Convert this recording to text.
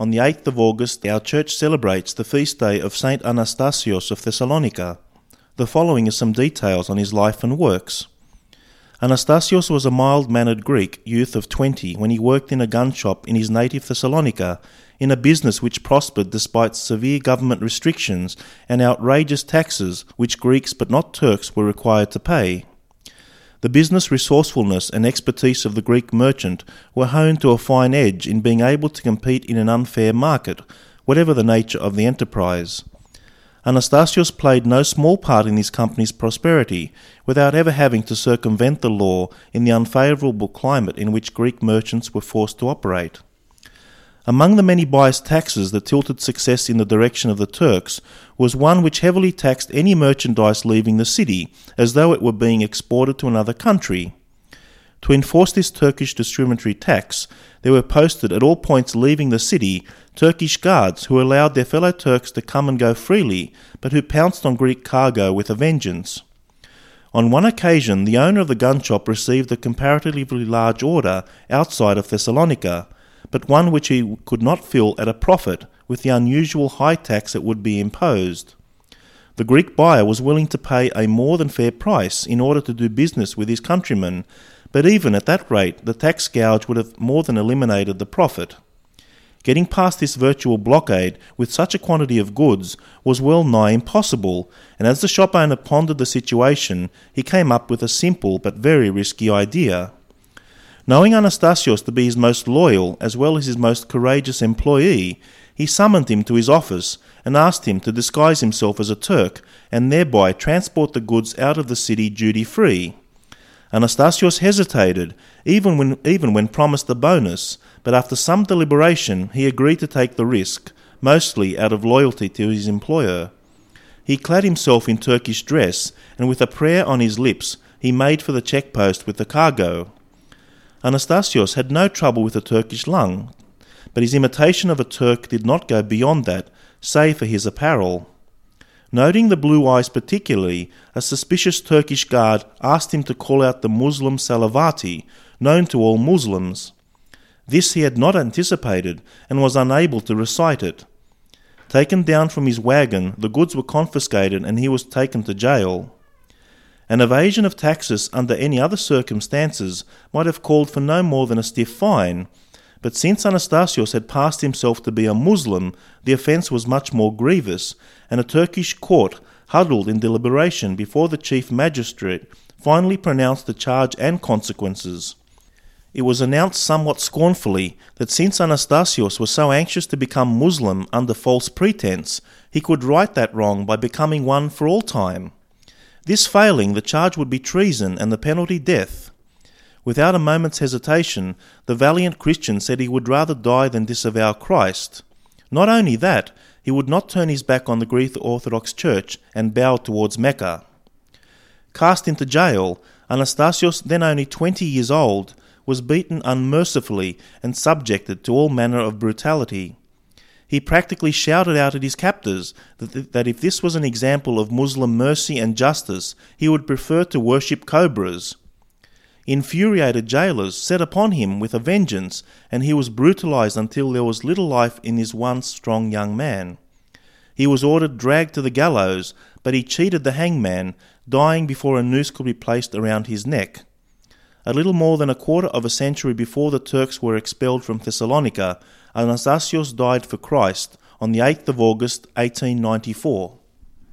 on the 8th of August, our church celebrates the feast day of Saint Anastasios of Thessalonica. The following are some details on his life and works. Anastasios was a mild mannered Greek youth of 20 when he worked in a gun shop in his native Thessalonica, in a business which prospered despite severe government restrictions and outrageous taxes which Greeks but not Turks were required to pay. The business resourcefulness and expertise of the Greek merchant were honed to a fine edge in being able to compete in an unfair market, whatever the nature of the enterprise. Anastasios played no small part in his company's prosperity, without ever having to circumvent the law in the unfavourable climate in which Greek merchants were forced to operate. Among the many biased taxes that tilted success in the direction of the Turks was one which heavily taxed any merchandise leaving the city, as though it were being exported to another country. To enforce this Turkish discriminatory tax, there were posted at all points leaving the city Turkish guards who allowed their fellow Turks to come and go freely, but who pounced on Greek cargo with a vengeance. On one occasion, the owner of the gun shop received a comparatively large order outside of Thessalonica but one which he could not fill at a profit with the unusual high tax that would be imposed. The Greek buyer was willing to pay a more than fair price in order to do business with his countrymen, but even at that rate the tax gouge would have more than eliminated the profit. Getting past this virtual blockade with such a quantity of goods was well nigh impossible, and as the shop owner pondered the situation, he came up with a simple but very risky idea. Knowing Anastasios to be his most loyal as well as his most courageous employee, he summoned him to his office and asked him to disguise himself as a Turk and thereby transport the goods out of the city duty free. Anastasios hesitated, even when, even when promised a bonus, but after some deliberation he agreed to take the risk, mostly out of loyalty to his employer. He clad himself in Turkish dress, and with a prayer on his lips, he made for the check post with the cargo. Anastasios had no trouble with the Turkish lung, but his imitation of a Turk did not go beyond that, save for his apparel. Noting the blue eyes particularly, a suspicious Turkish guard asked him to call out the Muslim Salavati, known to all Muslims. This he had not anticipated and was unable to recite it. Taken down from his wagon, the goods were confiscated and he was taken to jail. An evasion of taxes under any other circumstances might have called for no more than a stiff fine, but since Anastasios had passed himself to be a Muslim, the offence was much more grievous, and a Turkish court, huddled in deliberation before the chief magistrate, finally pronounced the charge and consequences. It was announced somewhat scornfully that since Anastasios was so anxious to become Muslim under false pretense, he could right that wrong by becoming one for all time. This failing, the charge would be treason and the penalty death. Without a moment's hesitation, the valiant Christian said he would rather die than disavow Christ. Not only that, he would not turn his back on the Greek Orthodox Church and bow towards Mecca. Cast into jail, Anastasios, then only twenty years old, was beaten unmercifully and subjected to all manner of brutality. He practically shouted out at his captors that, that if this was an example of Muslim mercy and justice, he would prefer to worship cobras. Infuriated jailers set upon him with a vengeance, and he was brutalized until there was little life in his once strong young man. He was ordered dragged to the gallows, but he cheated the hangman, dying before a noose could be placed around his neck. A little more than a quarter of a century before the Turks were expelled from Thessalonica, Anastasios died for Christ on the 8th of August 1894.